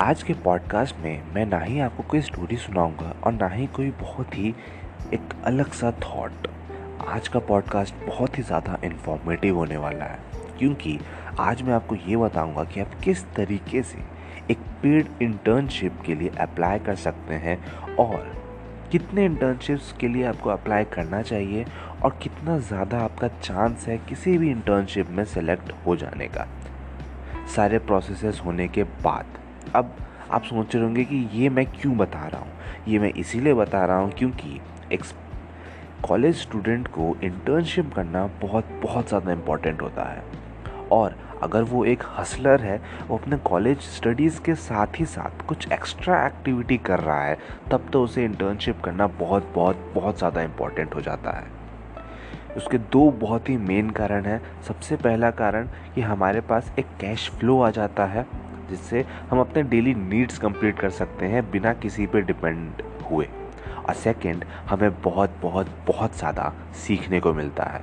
आज के पॉडकास्ट में मैं ना ही आपको कोई स्टोरी सुनाऊँगा और ना ही कोई बहुत ही एक अलग सा थॉट आज का पॉडकास्ट बहुत ही ज़्यादा इन्फॉर्मेटिव होने वाला है, क्योंकि आज मैं आपको ये बताऊँगा कि आप किस तरीके से एक पेड इंटर्नशिप के लिए अप्लाई कर सकते हैं और कितने इंटर्नशिप्स के लिए आपको अप्लाई करना चाहिए और कितना ज़्यादा आपका चांस है किसी भी इंटर्नशिप में सेलेक्ट हो जाने का। सारे प्रोसेसेस होने के बाद अब आप सोच रहे होंगे कि ये मैं क्यों बता रहा हूँ? ये मैं इसीलिए बता रहा हूँ क्योंकि एक कॉलेज स्टूडेंट को इंटर्नशिप करना बहुत बहुत ज़्यादा इंपॉर्टेंट होता है। और अगर वो एक हसलर है, वो अपने कॉलेज स्टडीज़ के साथ ही साथ कुछ एक्स्ट्रा एक्टिविटी कर रहा है, तब तो उसे इंटर्नशिप करना बहुत बहुत बहुत ज़्यादा इंपॉर्टेंट हो जाता है। उसके दो बहुत ही मेन कारण हैं। सबसे पहला कारण कि हमारे पास एक कैश फ्लो आ जाता है। जिससे हम अपने डेली नीड्स कंप्लीट कर सकते हैं बिना किसी पे डिपेंड हुए। और सेकंड हमें बहुत बहुत बहुत ज़्यादा सीखने को मिलता है।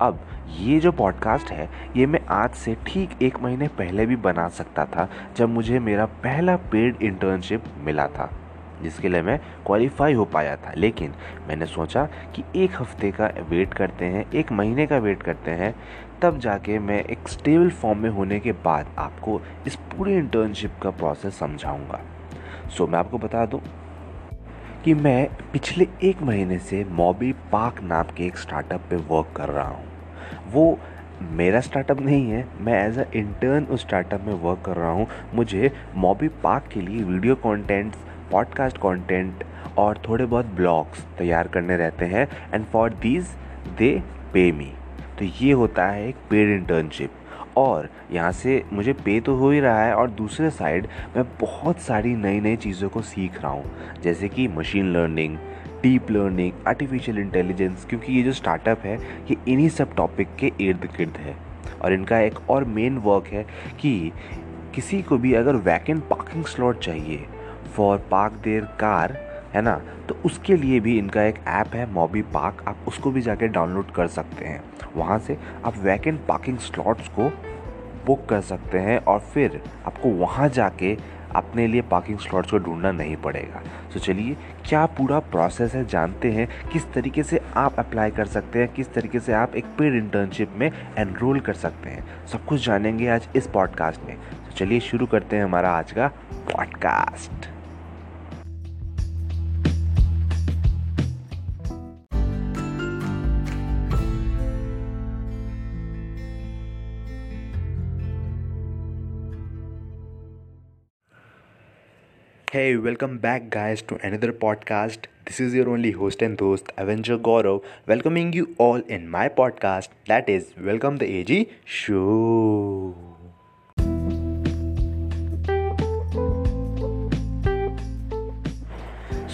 अब, ये जो पॉडकास्ट है, ये मैं आज से ठीक एक महीने पहले भी बना सकता था जब मुझे मेरा पहला पेड इंटर्नशिप मिला था। जिसके लिए मैं क्वालिफाई हो पाया था। लेकिन मैंने सोचा कि एक हफ़्ते का वेट करते हैं, एक महीने का वेट करते हैं, तब जाके मैं एक स्टेबल फॉर्म में होने के बाद आपको इस पूरे इंटर्नशिप का प्रोसेस समझाऊँगा। सो मैं आपको बता दूँ कि मैं पिछले एक महीने से मॉबी पार्क नाम के एक स्टार्टअप पे वर्क कर रहा हूँ। वो मेरा स्टार्टअप नहीं है, मैं एज अ इंटर्न उस स्टार्टअप में वर्क कर रहा हूँ। मुझे मॉबी पार्क के लिए वीडियो कंटेंट पॉडकास्ट कंटेंट और थोड़े बहुत ब्लॉग्स तैयार करने रहते हैं एंड फॉर दीज दे पे मी तो ये होता है एक पेड इंटर्नशिप और यहाँ से मुझे पे तो हो ही रहा है, और दूसरे साइड मैं बहुत सारी नई नई चीज़ों को सीख रहा हूँ, जैसे कि machine learning deep learning artificial intelligence क्योंकि ये जो स्टार्टअप है, ये इन्हीं सब टॉपिक के इर्द गिर्द है। और इनका एक और मेन वर्क है कि किसी को भी अगर वैकेंट पार्किंग स्लॉट चाहिए फॉर पार्क देर कार है ना? तो उसके लिए भी इनका एक ऐप है मॉबी पार्क आप उसको भी जाके डाउनलोड कर सकते हैं। वहाँ से आप वैकेंट पार्किंग स्लॉट्स को बुक कर सकते हैं और फिर आपको वहाँ जाके अपने लिए पार्किंग स्लॉट्स को ढूंढना नहीं पड़ेगा। तो चलिए, क्या पूरा प्रोसेस है? जानते हैं किस तरीके से आप अप्लाई कर सकते हैं, किस तरीके से आप एक पेड इंटर्नशिप में एनरोल कर सकते हैं। सब कुछ जानेंगे आज इस पॉडकास्ट में। तो चलिए, शुरू करते हैं हमारा आज का पॉडकास्ट है welcome back guys to another podcast this is your only host and दोस्त Avenger Gaurav welcoming you all in my podcast that is welcome the AG show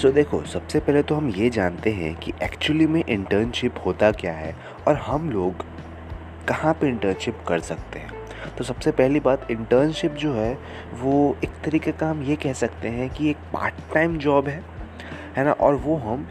so देखो, सबसे पहले तो हम ये जानते हैं कि एक्चुअली में इंटर्नशिप होता क्या है और हम लोग कहाँ पर इंटर्नशिप कर सकते हैं। तो सबसे पहली बात इंटर्नशिप जो है, वो एक तरीके का हम ये कह सकते हैं कि एक पार्ट टाइम जॉब है है ना? और वो हम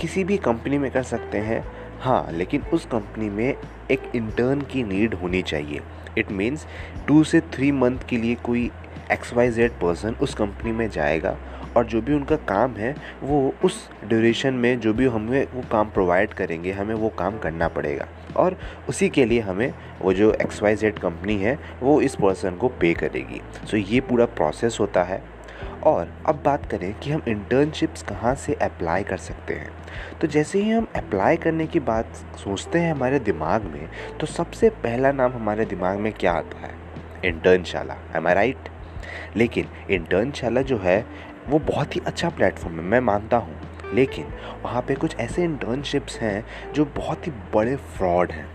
किसी भी कंपनी में कर सकते हैं। हाँ लेकिन उस कंपनी में एक इंटर्न की नीड होनी चाहिए। It means two to three month के लिए कोई एक्स वाई जेड पर्सन उस कंपनी में जाएगा और जो भी उनका काम है, वो उस ड्यूरेशन में जो भी हमें वो काम प्रोवाइड करेंगे, हमें वो काम करना पड़ेगा। और उसी के लिए हमें वो जो एक्स वाई जेड कंपनी है, वो इस पर्सन को पे करेगी। सो ये पूरा प्रोसेस होता है। और अब बात करें कि हम इंटर्नशिप्स कहाँ से अप्लाई कर सकते हैं। तो जैसे ही हम अप्लाई करने की बात सोचते हैं हमारे दिमाग में तो सबसे पहला नाम हमारे दिमाग में क्या आता है? इंटर्नशाला एम आई राइट लेकिन इंटर्नशाला जो है, वो बहुत ही अच्छा प्लेटफॉर्म है, मैं मानता हूँ। लेकिन वहाँ पे कुछ ऐसे इंटर्नशिप्स हैं जो बहुत ही बड़े फ्रॉड हैं।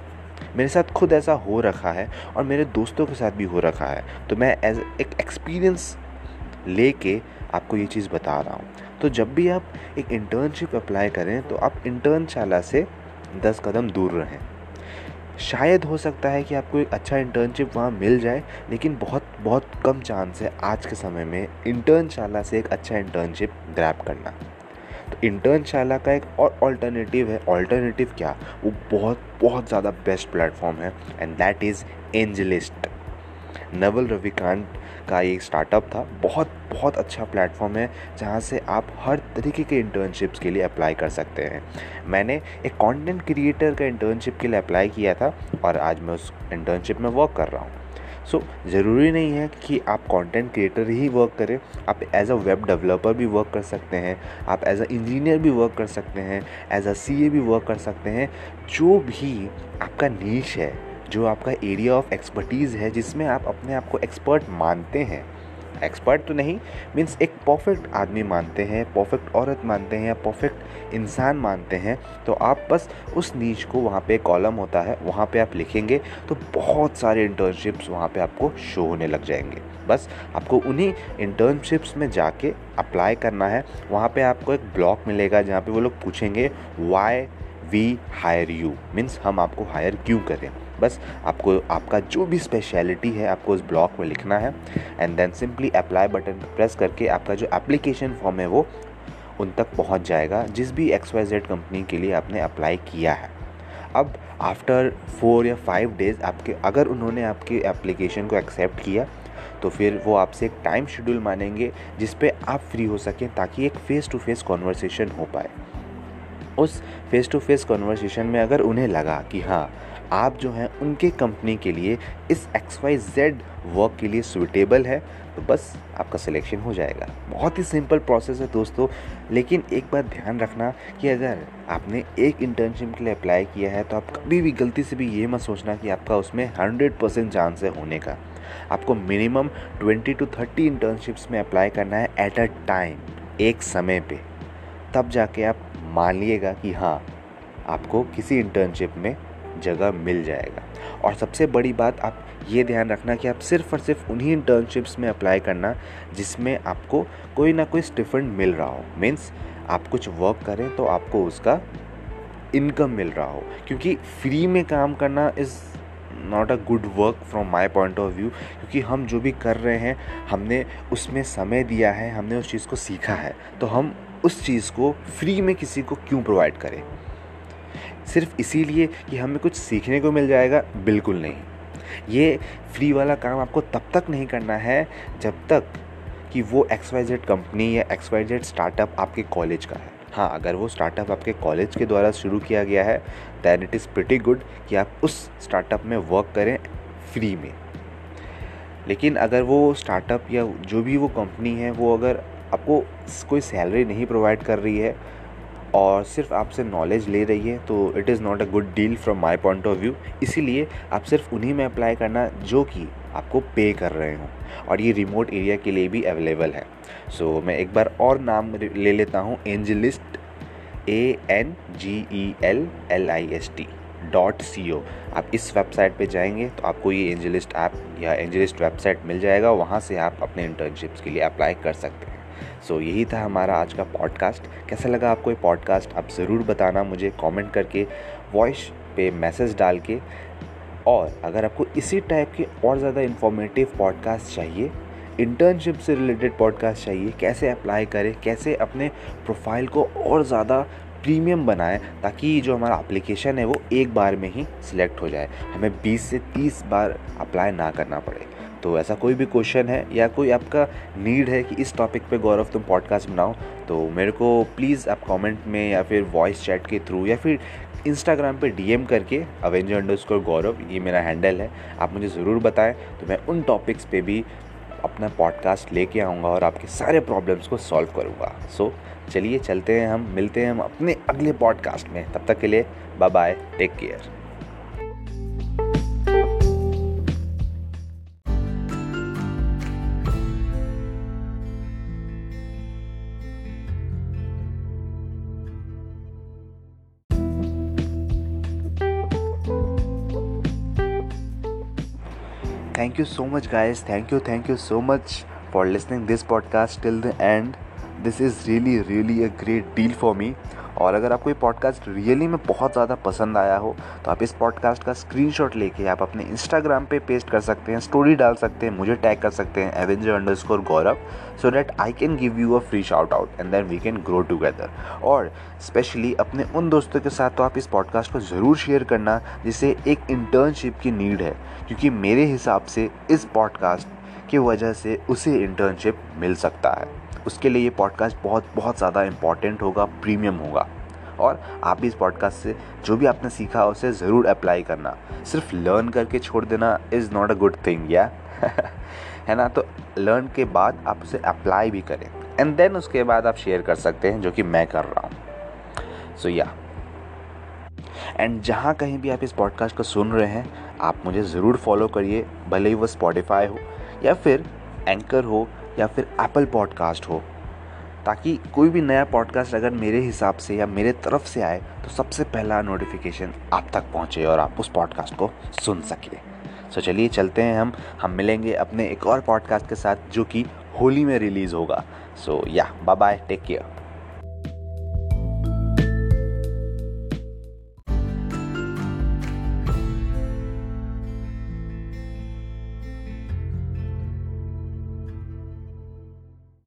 मेरे साथ खुद ऐसा हो रखा है और मेरे दोस्तों के साथ भी हो रखा है। तो मैं एज एक एक्सपीरियंस लेके आपको ये चीज़ बता रहा हूँ। तो जब भी आप एक इंटर्नशिप अप्लाई करें तो आप इंटर्नशाला से दस कदम दूर रहें। शायद हो सकता है कि आपको एक अच्छा इंटर्नशिप वहाँ मिल जाए, लेकिन बहुत बहुत कम चांस है आज के समय में इंटर्नशाला से एक अच्छा इंटर्नशिप ग्रैप करना। इंटर्नशाला का एक और ऑल्टरनेटिव है। ऑल्टरनेटिव क्या? वो बहुत बहुत ज़्यादा बेस्ट प्लेटफॉर्म है and that is AngelList Naval Ravikant का एक स्टार्टअप था। बहुत बहुत अच्छा प्लेटफॉर्म है, जहाँ से आप हर तरीके के इंटर्नशिप्स के लिए अप्लाई कर सकते हैं। मैंने एक कंटेंट क्रिएटर का इंटर्नशिप के लिए अप्लाई किया था, और आज मैं उस इंटर्नशिप में वर्क कर रहा हूँ। सो so, ज़रूरी नहीं है कि आप कंटेंट क्रिएटर ही वर्क करें। आप एज अ वेब डेवलपर भी वर्क कर सकते हैं। आप एज अ इंजीनियर भी वर्क कर सकते हैं। एज अ सी भी वर्क कर सकते हैं। जो भी आपका नीच है जो आपका एरिया ऑफ़ एक्सपर्टीज़ है जिसमें आप अपने आप को एक्सपर्ट मानते हैं एक्सपर्ट तो नहीं मीन्स एक परफेक्ट आदमी मानते हैं परफेक्ट औरत मानते हैं या परफेक्ट इंसान मानते हैं तो आप बस उस नीच को वहाँ पे कॉलम होता है, वहाँ पे आप लिखेंगे तो बहुत सारे इंटर्नशिप्स वहाँ पे आपको शो होने लग जाएँगे। बस आपको उन्हीं इंटर्नशिप्स में जाके अप्लाई करना है, वहाँ पे आपको एक ब्लॉक मिलेगा जहाँ पे वो लोग पूछेंगे why we hire you means हम आपको हायर क्यों करें? बस आपको, आपका जो भी स्पेशलिटी है, आपको उस ब्लॉक में लिखना है and then simply apply button press करके आपका जो एप्लीकेशन फॉर्म है वो उन तक पहुँच जाएगा, जिस भी एक्स वाई जेड कंपनी के लिए आपने अप्लाई किया है। अब आफ्टर फोर या फाइव डेज़ आपके, अगर उन्होंने आपके एप्लीकेशन को एक्सेप्ट किया तो फिर वो आपसे एक टाइम शेड्यूल मानेंगे, जिस पे आप फ्री हो सकें, ताकि एक फ़ेस टू फेस कॉन्वर्सेशन हो पाए। उस फेस टू फेस कॉन्वर्सेशन में अगर उन्हें लगा कि हाँ आप जो हैं, उनके कंपनी के लिए इस एक्स वाई जेड वर्क के लिए सुटेबल है तो बस आपका सिलेक्शन हो जाएगा। बहुत ही सिंपल प्रोसेस है दोस्तों, लेकिन एक बात ध्यान रखना कि अगर आपने एक इंटर्नशिप के लिए अप्लाई किया है तो आप कभी भी गलती से भी ये मत सोचना कि आपका उसमें हंड्रेड परसेंट चांस है होने का। आपको minimum twenty two thirty internships में अप्लाई करना है एट अ टाइम एक समय पे। तब जाके आप मान लिएगा कि हाँ आपको किसी इंटर्नशिप में जगह मिल जाएगा। और सबसे बड़ी बात, आप ये ध्यान रखना कि आप सिर्फ़ और सिर्फ़ उन्हीं इंटर्नशिप्स में अप्लाई करना जिसमें आपको कोई ना कोई स्टिफेंड मिल रहा हो। मीन्स आप कुछ वर्क करें तो आपको उसका इनकम मिल रहा हो। क्योंकि फ्री में काम करना is not a good work from my point of view क्योंकि हम जो भी कर रहे हैं, हमने उसमें समय दिया है, हमने उस चीज़ को सीखा है तो हम उस चीज़ को फ्री में किसी को क्यों प्रोवाइड करें? सिर्फ़ इसीलिए कि हमें कुछ सीखने को मिल जाएगा, बिल्कुल नहीं। ये फ्री वाला काम आपको तब तक नहीं करना है जब तक कि वो एक्स वाई जेड कंपनी या एक्स वाई जेड स्टार्टअप आपके कॉलेज का है। हाँ अगर वो स्टार्टअप आपके कॉलेज के द्वारा शुरू किया गया है than it is pretty good कि आप उस स्टार्टअप में वर्क करें फ्री में। लेकिन अगर वो स्टार्टअप या जो भी वो कंपनी है, वो अगर आपको कोई सैलरी नहीं प्रोवाइड कर रही है और सिर्फ़ आपसे नॉलेज ले रही है तो it is not a good deal from my point of view इसीलिए आप सिर्फ़ उन्हीं में अप्लाई करना जो कि आपको पे कर रहे हों। और ये रिमोट एरिया के लिए भी अवेलेबल है। सो so, मैं एक बार और नाम ले लेता हूँ AngelList A N G E L L I S T dot C O आप इस वेबसाइट पे जाएँगे तो आपको ये एंजलिस्ट ऐप या एंजलिस्ट वेबसाइट मिल जाएगा। वहाँ से आप अपने इंटर्नशिप्स के लिए अप्लाई कर सकते हैं। सो so, यही था हमारा आज का पॉडकास्ट कैसा लगा आपको ये पॉडकास्ट आप ज़रूर बताना मुझे कमेंट करके वॉइस पे मैसेज डाल के. और अगर आपको इसी टाइप के और ज़्यादा इन्फॉर्मेटिव पॉडकास्ट चाहिए इंटर्नशिप से रिलेटेड पॉडकास्ट चाहिए कैसे अप्लाई करें कैसे अपने प्रोफ़ाइल को और ज़्यादा प्रीमियम बनाएँ ताकि जो हमारा एप्लीकेशन है वो एक बार में ही सिलेक्ट हो जाए. हमें 20 से 30 बार अप्लाई ना करना पड़े. तो ऐसा कोई भी क्वेश्चन है या कोई आपका नीड है कि इस टॉपिक पे गौरव तुम पॉडकास्ट बनाओ तो मेरे को प्लीज़ आप कमेंट में या फिर वॉइस चैट के थ्रू या फिर इंस्टाग्राम पे डीएम करके अवेंजर अंडर गौरव, ये मेरा हैंडल है। आप मुझे ज़रूर बताएँ तो मैं उन टॉपिक्स पे भी अपना पॉडकास्ट लेके आऊँगा और आपके सारे प्रॉब्लम्स को सॉल्व करूँगा। सो चलिए चलते हैं हम, मिलते हैं हम अपने अगले पॉडकास्ट में। तब तक के लिए bye bye take care thank you so much guys. Thank you thank you so much for listening this podcast till the end. This is really really a great deal for me और अगर आपको ये podcast really में बहुत ज़्यादा पसंद आया हो तो आप इस पॉडकास्ट का स्क्रीनशॉट लेके आप अपने इंस्टाग्राम पे पेस्ट कर सकते हैं स्टोरी डाल सकते हैं, मुझे टैग कर सकते हैं Avenger underscore Gaurav so that I can give you a free shout out and then we can grow together और स्पेशली अपने उन दोस्तों के साथ तो आप इस पॉडकास्ट को ज़रूर शेयर करना, जिसे एक इंटर्नशिप की नीड है, क्योंकि मेरे हिसाब से इस पॉडकास्ट की वजह से उसे इंटर्नशिप मिल सकता है। उसके लिए ये पॉडकास्ट बहुत बहुत ज़्यादा इंपॉर्टेंट होगा प्रीमियम होगा। और आप भी इस पॉडकास्ट से जो भी आपने सीखा, उसे ज़रूर अप्लाई करना। सिर्फ़ लर्न करके छोड़ देना is not a good thing या है ना? तो लर्न के बाद आप उसे अप्लाई भी करें। एंड देन उसके बाद आप शेयर कर सकते हैं, जो कि मैं कर रहा हूँ। सो या एंड जहाँ कहीं भी आप इस पॉडकास्ट को सुन रहे हैं, आप मुझे ज़रूर फॉलो करिए, भले ही वो स्पॉटिफाई हो या फिर एंकर हो या फिर एप्पल पॉडकास्ट हो, ताकि कोई भी नया पॉडकास्ट अगर मेरे हिसाब से या मेरे तरफ़ से आए तो सबसे पहला नोटिफिकेशन आप तक पहुँचे और आप उस पॉडकास्ट को सुन सकें। सो चलिए चलते हैं हम हम मिलेंगे अपने एक और पॉडकास्ट के साथ, जो कि होली में रिलीज़ होगा। सो या बाय बाय टेक केयर